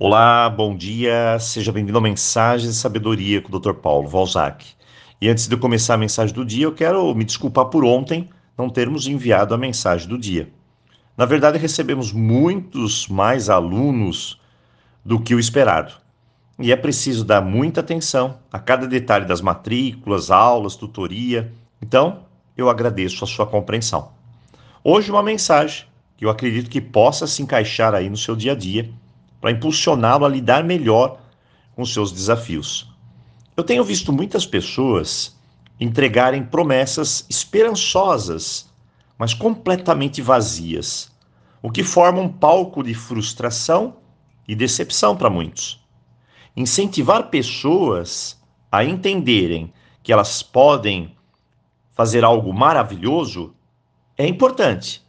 Olá, bom dia, seja bem-vindo ao Mensagem de Sabedoria com o Dr. Paulo Valzac. E antes de eu começar a mensagem do dia, eu quero me desculpar por ontem não termos enviado a mensagem do dia. Na verdade, recebemos muitos mais alunos do que o esperado. E é preciso dar muita atenção a cada detalhe das matrículas, aulas, tutoria. Então, eu agradeço a sua compreensão. Hoje, uma mensagem que eu acredito que possa se encaixar aí no seu dia a dia para impulsioná-lo a lidar melhor com seus desafios. Eu tenho visto muitas pessoas entregarem promessas esperançosas, mas completamente vazias, o que forma um palco de frustração e decepção para muitos. Incentivar pessoas a entenderem que elas podem fazer algo maravilhoso é importante,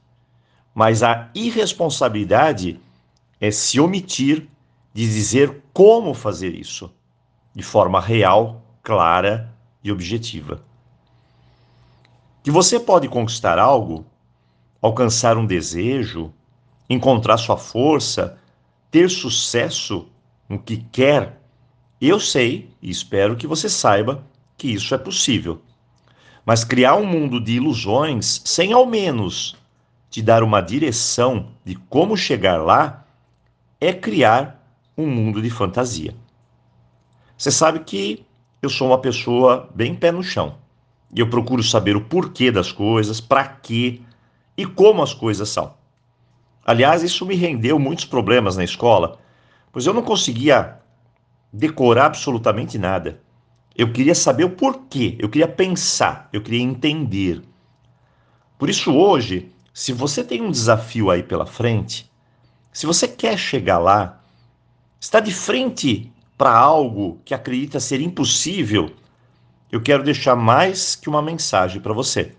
mas a irresponsabilidade é se omitir de dizer como fazer isso, de forma real, clara e objetiva. Que você pode conquistar algo, alcançar um desejo, encontrar sua força, ter sucesso no que quer, eu sei e espero que você saiba que isso é possível. Mas criar um mundo de ilusões sem ao menos te dar uma direção de como chegar lá é criar um mundo de fantasia. Você sabe que eu sou uma pessoa bem pé no chão. E eu procuro saber o porquê das coisas, para quê e como as coisas são. Aliás, isso me rendeu muitos problemas na escola, pois eu não conseguia decorar absolutamente nada. Eu queria saber o porquê, eu queria pensar, eu queria entender. Por isso, hoje, se você tem um desafio aí pela frente, se você quer chegar lá, está de frente para algo que acredita ser impossível, eu quero deixar mais que uma mensagem para você.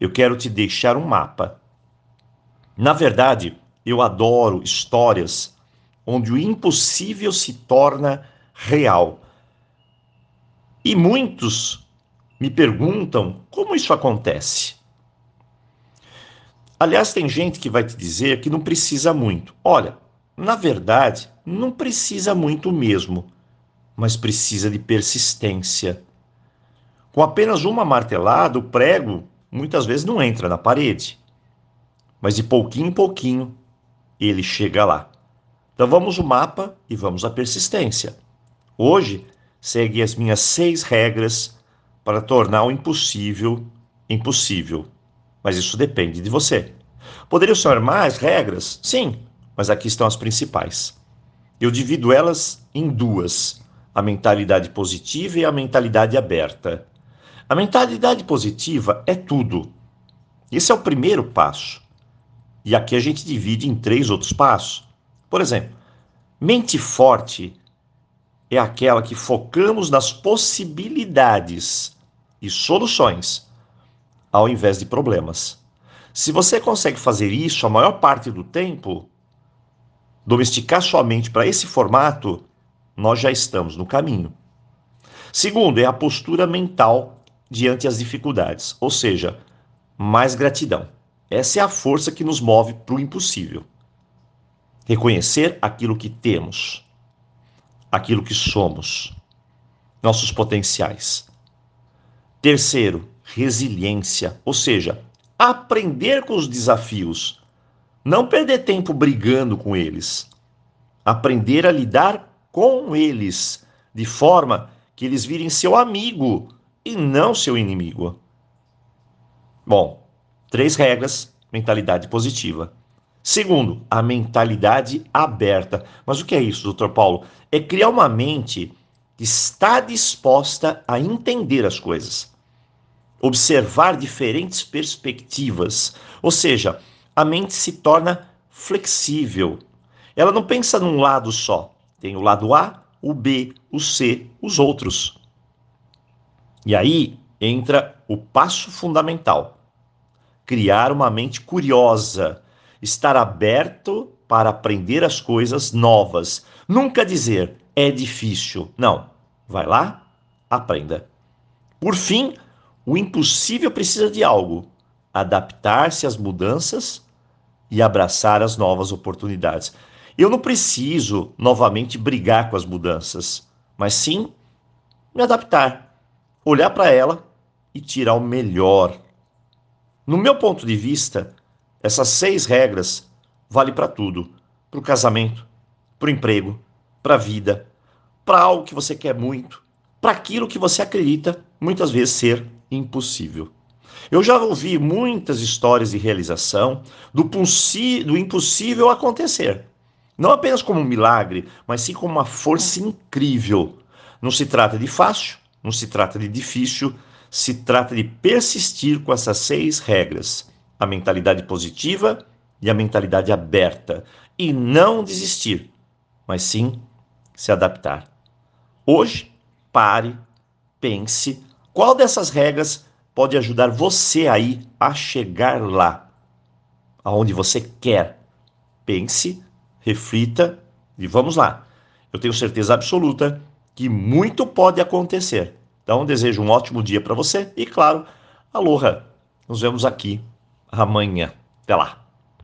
Eu quero te deixar um mapa. Na verdade, eu adoro histórias onde o impossível se torna real. E muitos me perguntam como isso acontece. Aliás, tem gente que vai te dizer que não precisa muito. Olha, na verdade, não precisa muito mesmo, mas precisa de persistência. Com apenas uma martelada, o prego muitas vezes não entra na parede, mas de pouquinho em pouquinho ele chega lá. Então vamos o mapa e vamos à persistência. Hoje, segue as minhas seis regras para tornar o impossível impossível mas isso depende de você. Poderiam ser mais regras? Sim, mas aqui estão as principais. Eu divido elas em duas: a mentalidade positiva e a mentalidade aberta. A mentalidade positiva é tudo. Esse é o primeiro passo. E aqui a gente divide em três outros passos. Por exemplo, mente forte é aquela que focamos nas possibilidades e soluções ao invés de problemas. Se você consegue fazer isso a maior parte do tempo, domesticar sua mente para esse formato, nós já estamos no caminho. Segundo, é a postura mental diante as dificuldades, ou seja, mais gratidão. Essa é a força que nos move para o impossível. Reconhecer aquilo que temos, aquilo que somos, nossos potenciais. Terceiro, resiliência, ou seja, aprender com os desafios, não perder tempo brigando com eles, aprender a lidar com eles de forma que eles virem seu amigo e não seu inimigo. Bom, três regras: mentalidade positiva. Segundo, a mentalidade aberta. Mas o que é isso, doutor Paulo? É criar uma mente que está disposta a entender as coisas observar diferentes perspectivas, ou seja, a mente se torna flexível. Ela não pensa num lado só. Tem o lado A, o B, o C, os outros. E aí entra o passo fundamental: criar uma mente curiosa, estar aberto para aprender as coisas novas. Nunca dizer é difícil. Não. Vai lá, aprenda. Por fim, o impossível precisa de algo: adaptar-se às mudanças e abraçar as novas oportunidades. Eu não preciso novamente brigar com as mudanças, mas sim me adaptar, olhar para ela e tirar o melhor. No meu ponto de vista, essas seis regras valem para tudo: para o casamento, para o emprego, para a vida, para algo que você quer muito, para aquilo que você acredita muitas vezes ser impossível. Eu já ouvi muitas histórias de realização do, do impossível acontecer. Não apenas como um milagre, mas sim como uma força incrível. Não se trata de fácil, não se trata de difícil, se trata de persistir com essas seis regras: a mentalidade positiva e a mentalidade aberta, e não desistir, mas sim se adaptar. Hoje, pare, pense qual dessas regras pode ajudar você aí a chegar lá, aonde você quer. Pense, reflita e vamos lá. Eu tenho certeza absoluta que muito pode acontecer. Então, desejo um ótimo dia para você e, claro, aloha. Nos vemos aqui amanhã. Até lá.